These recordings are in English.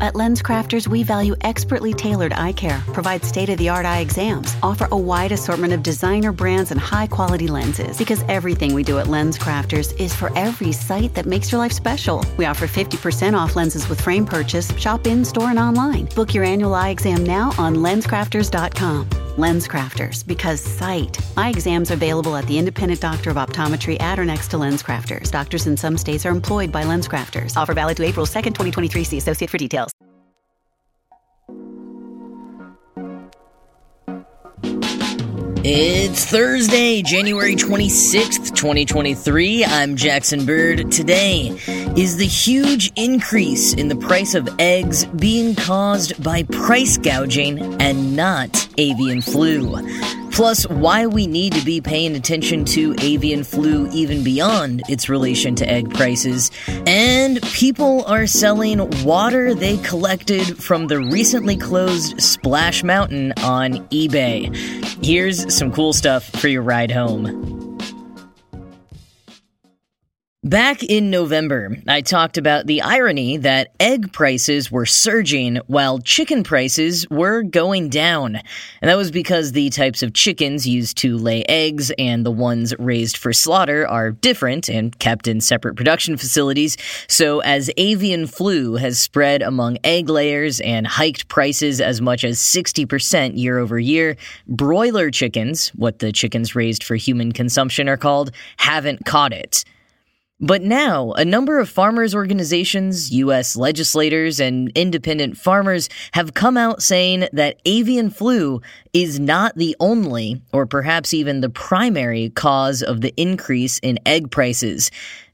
At LensCrafters, we value expertly tailored eye care, provide state of the art eye exams, offer a wide assortment of designer brands and high quality lenses. Because everything we do at LensCrafters is for every sight that makes your life special. We offer 50% off lenses with frame purchase, shop in store and online. Book your annual eye exam now on lenscrafters.com. LensCrafters, because sight. Eye exams available at the independent doctor of optometry at or next to LensCrafters. Doctors in some states are employed by LensCrafters. Offer valid to April 2nd, 2023. See associate for details. It's Thursday, January 26th, 2023. I'm Jackson Bird. Today is the huge increase in the price of eggs being caused by price gouging and not avian flu. Plus, why we need to be paying attention to avian flu even beyond its relation to egg prices. And people are selling water they collected from the recently closed Splash Mountain on eBay. Here's some cool stuff for your ride home. Back in November, I talked about the irony that egg prices were surging while chicken prices were going down. And that was because the types of chickens used to lay eggs and the ones raised for slaughter are different and kept in separate production facilities. So as avian flu has spread among egg layers and hiked prices as much as 60% year over year, broiler chickens, what the chickens raised for human consumption are called, haven't caught it. But now, a number of farmers' organizations, U.S. legislators, and independent farmers have come out saying that avian flu is not the only, or perhaps even the primary, cause of the increase in egg prices.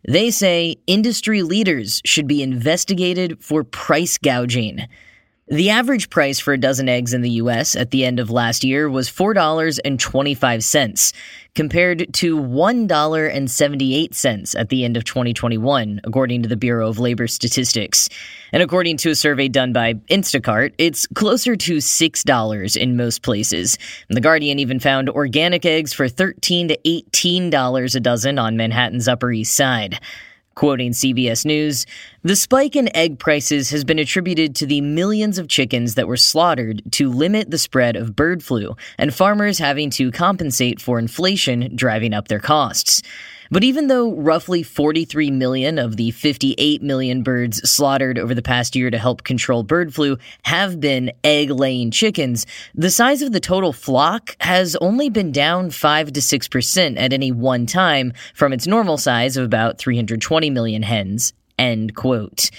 They say industry leaders should be investigated for price gouging. The average price for a dozen eggs in the US at the end of last year was $4.25, compared to $1.78 at the end of 2021, according to the Bureau of Labor Statistics. And according to a survey done by Instacart, it's closer to $6 in most places. The Guardian even found organic eggs for 13 to $18 a dozen on Manhattan's Upper East Side. Quoting CBS News, the spike in egg prices has been attributed to the millions of chickens that were slaughtered to limit the spread of bird flu, and farmers having to compensate for inflation driving up their costs. But even though roughly 43 million of the 58 million birds slaughtered over the past year to help control bird flu have been egg laying chickens, the size of the total flock has only been down 5 to 6% at any one time from its normal size of about 320 million hens. End quote.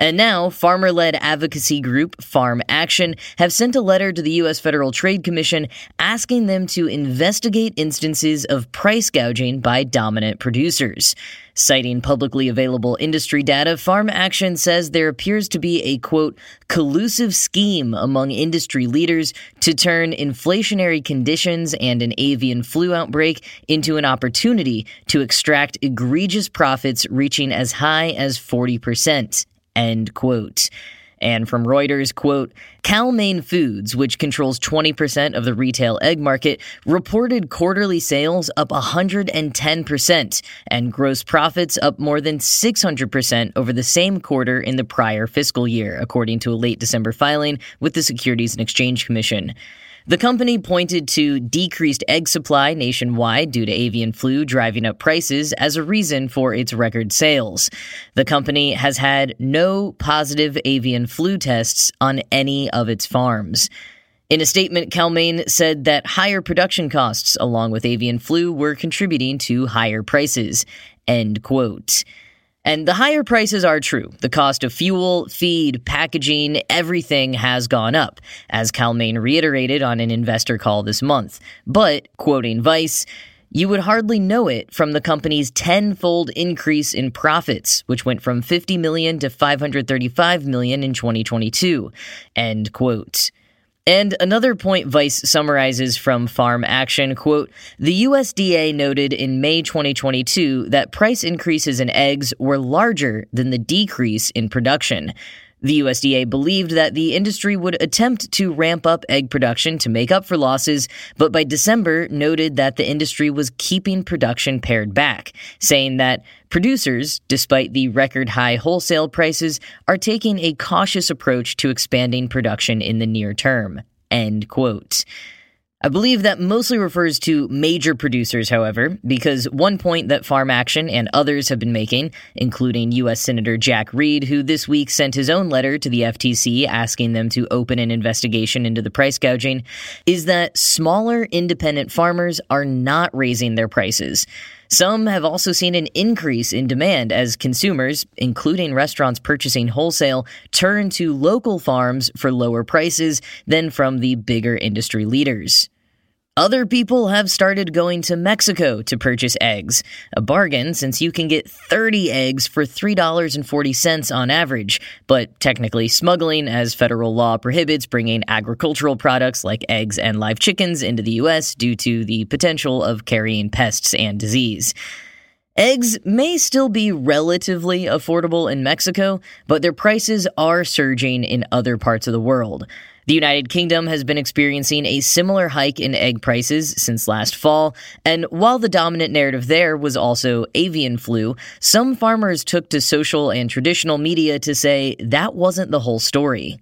And now, farmer led advocacy group Farm Action have sent a letter to the U.S. Federal Trade Commission asking them to investigate instances of price gouging by dominant producers. Citing publicly available industry data, Farm Action says there appears to be a quote, collusive scheme among industry leaders to turn inflationary conditions and an avian flu outbreak into an opportunity to extract egregious profits reaching as high as 40%. End quote. And from Reuters, quote, Cal-Maine Foods, which controls 20% of the retail egg market, reported quarterly sales up 110% and gross profits up more than 600% over the same quarter in the prior fiscal year, according to a late December filing with the Securities and Exchange Commission. The company pointed to decreased egg supply nationwide due to avian flu driving up prices as a reason for its record sales. The company has had no positive avian flu tests on any of its farms. In a statement, Cal-Maine said that higher production costs along with avian flu were contributing to higher prices. End quote. And the higher prices are true. The cost of fuel, feed, packaging, everything has gone up, as Cal-Maine reiterated on an investor call this month. But, quoting Vice, you would hardly know it from the company's tenfold increase in profits, which went from 50 million to 535 million in 2022. End quote. And another point Vice summarizes from Farm Action, quote, the USDA noted in May 2022 that price increases in eggs were larger than the decrease in production. The USDA believed that the industry would attempt to ramp up egg production to make up for losses, but by December noted that the industry was keeping production pared back, saying that producers, despite the record high wholesale prices, are taking a cautious approach to expanding production in the near term. End quote. I believe that mostly refers to major producers, however, because one point that Farm Action and others have been making, including U.S. Senator Jack Reed, who this week sent his own letter to the FTC asking them to open an investigation into the price gouging, is that smaller independent farmers are not raising their prices. Some have also seen an increase in demand as consumers, including restaurants purchasing wholesale, turn to local farms for lower prices than from the bigger industry leaders. Other people have started going to Mexico to purchase eggs, a bargain since you can get 30 eggs for $3.40 on average, but technically smuggling as federal law prohibits bringing agricultural products like eggs and live chickens into the US due to the potential of carrying pests and disease. Eggs may still be relatively affordable in Mexico, but their prices are surging in other parts of the world. The United Kingdom has been experiencing a similar hike in egg prices since last fall, and while the dominant narrative there was also avian flu, some farmers took to social and traditional media to say that wasn't the whole story.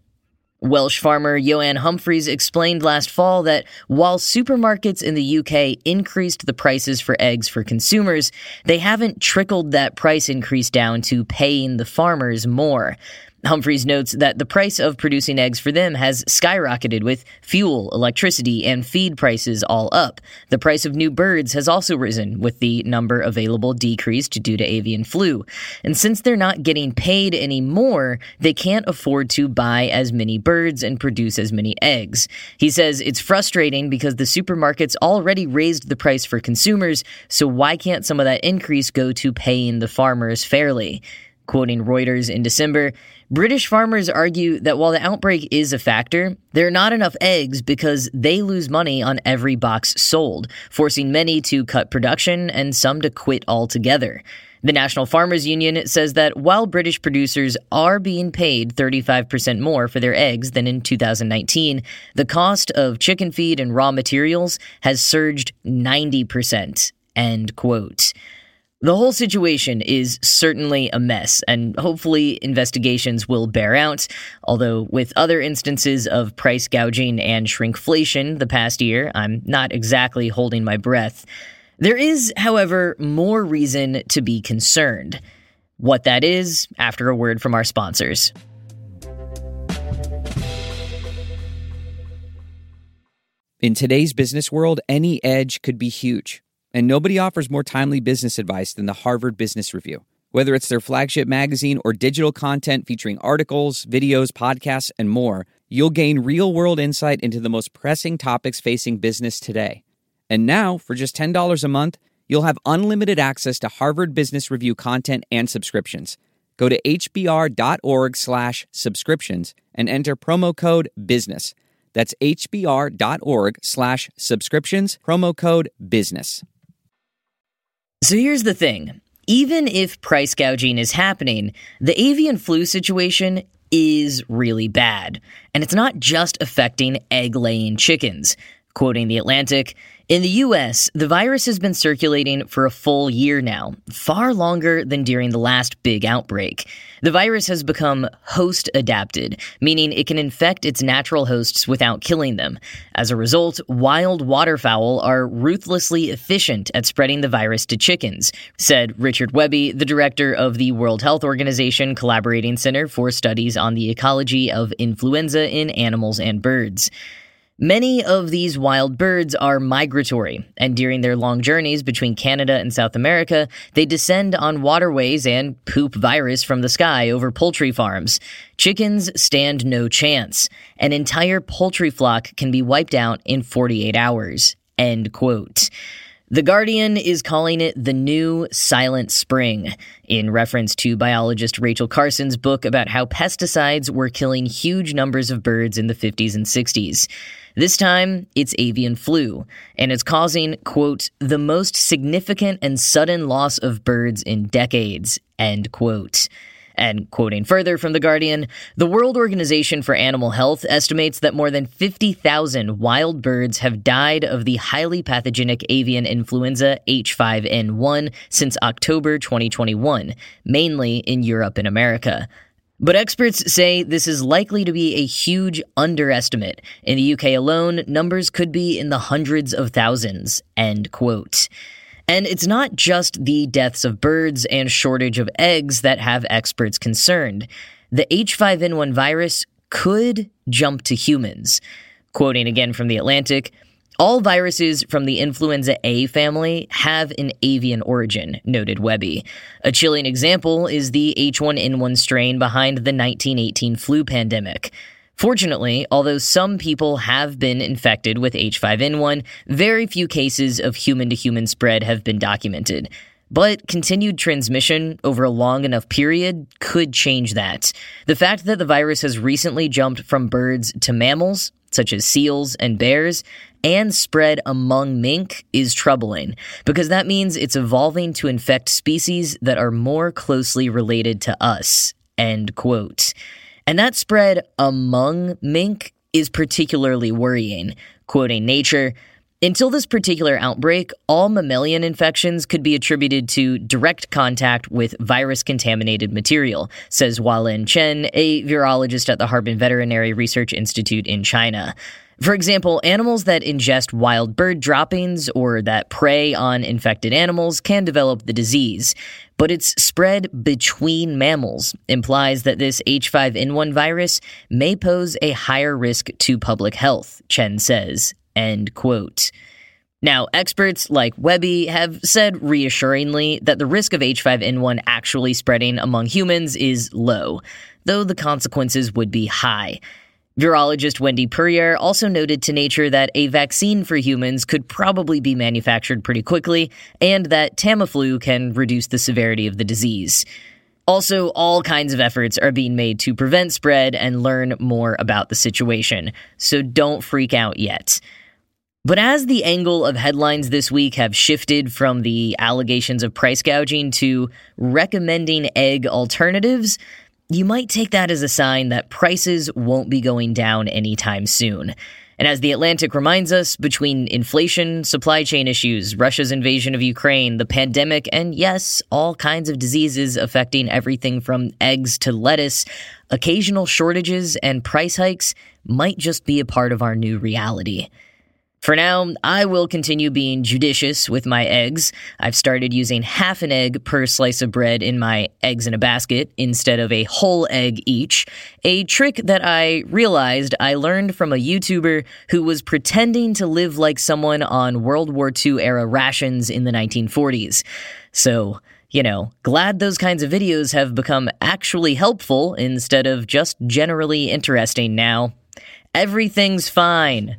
Welsh farmer Ioan Humphreys explained last fall that while supermarkets in the UK increased the prices for eggs for consumers, they haven't trickled that price increase down to paying the farmers more. Humphreys notes that the price of producing eggs for them has skyrocketed with fuel, electricity, and feed prices all up. The price of new birds has also risen, with the number available decreased due to avian flu. And since they're not getting paid anymore, they can't afford to buy as many birds and produce as many eggs. He says it's frustrating because the supermarkets already raised the price for consumers, so why can't some of that increase go to paying the farmers fairly? Quoting Reuters in December, British farmers argue that while the outbreak is a factor, there are not enough eggs because they lose money on every box sold, forcing many to cut production and some to quit altogether. The National Farmers Union says that while British producers are being paid 35% more for their eggs than in 2019, the cost of chicken feed and raw materials has surged 90%. End quote. The whole situation is certainly a mess, and hopefully investigations will bear out. Although, with other instances of price gouging and shrinkflation the past year, I'm not exactly holding my breath. There is, however, more reason to be concerned. What that is, after a word from our sponsors. In today's business world, any edge could be huge. And nobody offers more timely business advice than the Harvard Business Review. Whether it's their flagship magazine or digital content featuring articles, videos, podcasts, and more, you'll gain real world insight into the most pressing topics facing business today. And now, for just $10 a month, you'll have unlimited access to Harvard Business Review content and subscriptions. Go to hbr.org slash subscriptions and enter promo code BUSINESS. That's hbr.org slash subscriptions, promo code BUSINESS. So here's the thing even if price gouging is happening, the avian flu situation is really bad. And it's not just affecting egg laying chickens. Quoting The Atlantic, in the US, the virus has been circulating for a full year now, far longer than during the last big outbreak. The virus has become host adapted, meaning it can infect its natural hosts without killing them. As a result, wild waterfowl are ruthlessly efficient at spreading the virus to chickens, said Richard Webby, the director of the World Health Organization Collaborating Center for Studies on the Ecology of Influenza in Animals and Birds. Many of these wild birds are migratory, and during their long journeys between Canada and South America, they descend on waterways and poop virus from the sky over poultry farms. Chickens stand no chance. An entire poultry flock can be wiped out in 48 hours. End quote. The Guardian is calling it the new silent spring, in reference to biologist Rachel Carson's book about how pesticides were killing huge numbers of birds in the 50s and 60s. This time, it's avian flu, and it's causing, quote, the most significant and sudden loss of birds in decades, end quote. And quoting further from The Guardian, the World Organization for Animal Health estimates that more than 50,000 wild birds have died of the highly pathogenic avian influenza H5N1 since October 2021, mainly in Europe and America. But experts say this is likely to be a huge underestimate. In the UK alone, numbers could be in the hundreds of thousands. End quote. And it's not just the deaths of birds and shortage of eggs that have experts concerned. The H5N1 virus could jump to humans. Quoting again from The Atlantic, all viruses from the influenza A family have an avian origin, noted Webby. A chilling example is the H1N1 strain behind the 1918 flu pandemic. Fortunately, although some people have been infected with H5N1, very few cases of human to human spread have been documented. But continued transmission over a long enough period could change that. The fact that the virus has recently jumped from birds to mammals, such as seals and bears, and spread among mink is troubling because that means it's evolving to infect species that are more closely related to us. End quote. And that spread among mink is particularly worrying. Quoting Nature, until this particular outbreak, all mammalian infections could be attributed to direct contact with virus contaminated material, says Hualan Chen, a virologist at the Harbin Veterinary Research Institute in China. For example, animals that ingest wild bird droppings or that prey on infected animals can develop the disease. But its spread between mammals implies that this H5N1 virus may pose a higher risk to public health, Chen says. End quote. Now, experts like Webby have said reassuringly that the risk of H5N1 actually spreading among humans is low, though the consequences would be high. Virologist Wendy Puryear also noted to Nature that a vaccine for humans could probably be manufactured pretty quickly, and that Tamiflu can reduce the severity of the disease. Also, all kinds of efforts are being made to prevent spread and learn more about the situation, so don't freak out yet. But as the angle of headlines this week have shifted from the allegations of price gouging to recommending egg alternatives, you might take that as a sign that prices won't be going down anytime soon. And as The Atlantic reminds us, between inflation, supply chain issues, Russia's invasion of Ukraine, the pandemic, and yes, all kinds of diseases affecting everything from eggs to lettuce, occasional shortages and price hikes might just be a part of our new reality. For now, I will continue being judicious with my eggs. I've started using half an egg per slice of bread in my eggs in a basket instead of a whole egg each, a trick that I realized I learned from a YouTuber who was pretending to live like someone on World War II era rations in the 1940s. So, you know, glad those kinds of videos have become actually helpful instead of just generally interesting now. Everything's fine.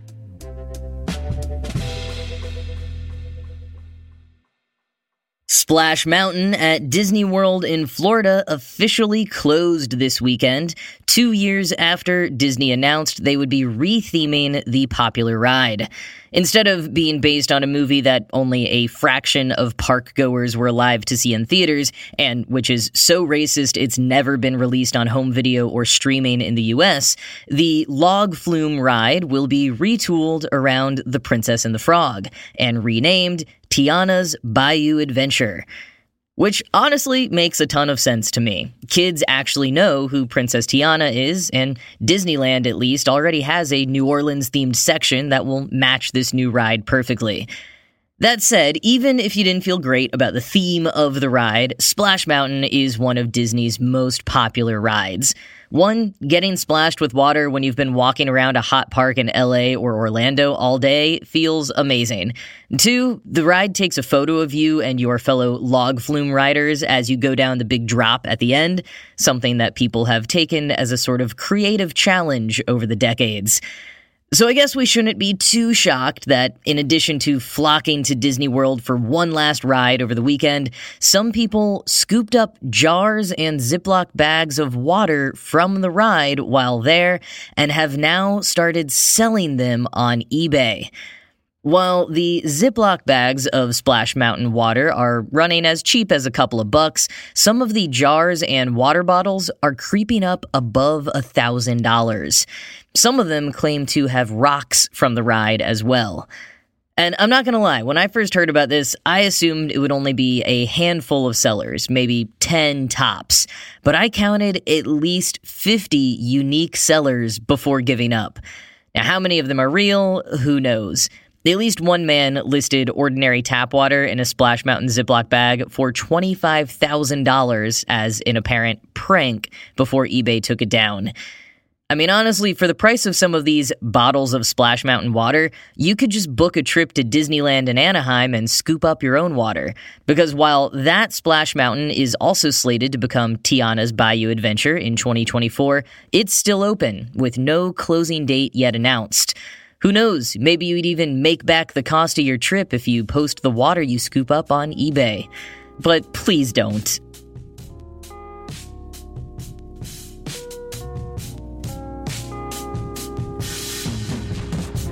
Splash Mountain at Disney World in Florida officially closed this weekend, two years after Disney announced they would be retheming the popular ride. Instead of being based on a movie that only a fraction of park goers were alive to see in theaters, and which is so racist it's never been released on home video or streaming in the US, the Log Flume ride will be retooled around The Princess and the Frog and renamed Tiana's Bayou Adventure. Which honestly makes a ton of sense to me. Kids actually know who Princess Tiana is, and Disneyland at least already has a New Orleans themed section that will match this new ride perfectly. That said, even if you didn't feel great about the theme of the ride, Splash Mountain is one of Disney's most popular rides. One, getting splashed with water when you've been walking around a hot park in LA or Orlando all day feels amazing. Two, the ride takes a photo of you and your fellow log flume riders as you go down the big drop at the end, something that people have taken as a sort of creative challenge over the decades. So I guess we shouldn't be too shocked that, in addition to flocking to Disney World for one last ride over the weekend, some people scooped up jars and Ziploc bags of water from the ride while there and have now started selling them on eBay. While the Ziploc bags of Splash Mountain water are running as cheap as a couple of bucks, some of the jars and water bottles are creeping up above a thousand dollars. Some of them claim to have rocks from the ride as well. And I'm not gonna lie, when I first heard about this, I assumed it would only be a handful of sellers, maybe 10 tops. But I counted at least 50 unique sellers before giving up. Now, how many of them are real? Who knows? At least one man listed ordinary tap water in a Splash Mountain Ziploc bag for $25,000 as an apparent prank before eBay took it down. I mean, honestly, for the price of some of these bottles of Splash Mountain water, you could just book a trip to Disneyland in Anaheim and scoop up your own water. Because while that Splash Mountain is also slated to become Tiana's Bayou Adventure in 2024, it's still open, with no closing date yet announced. Who knows, maybe you'd even make back the cost of your trip if you post the water you scoop up on eBay. But please don't.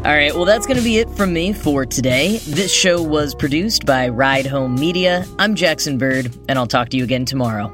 All right, well, that's going to be it from me for today. This show was produced by Ride Home Media. I'm Jackson Bird, and I'll talk to you again tomorrow.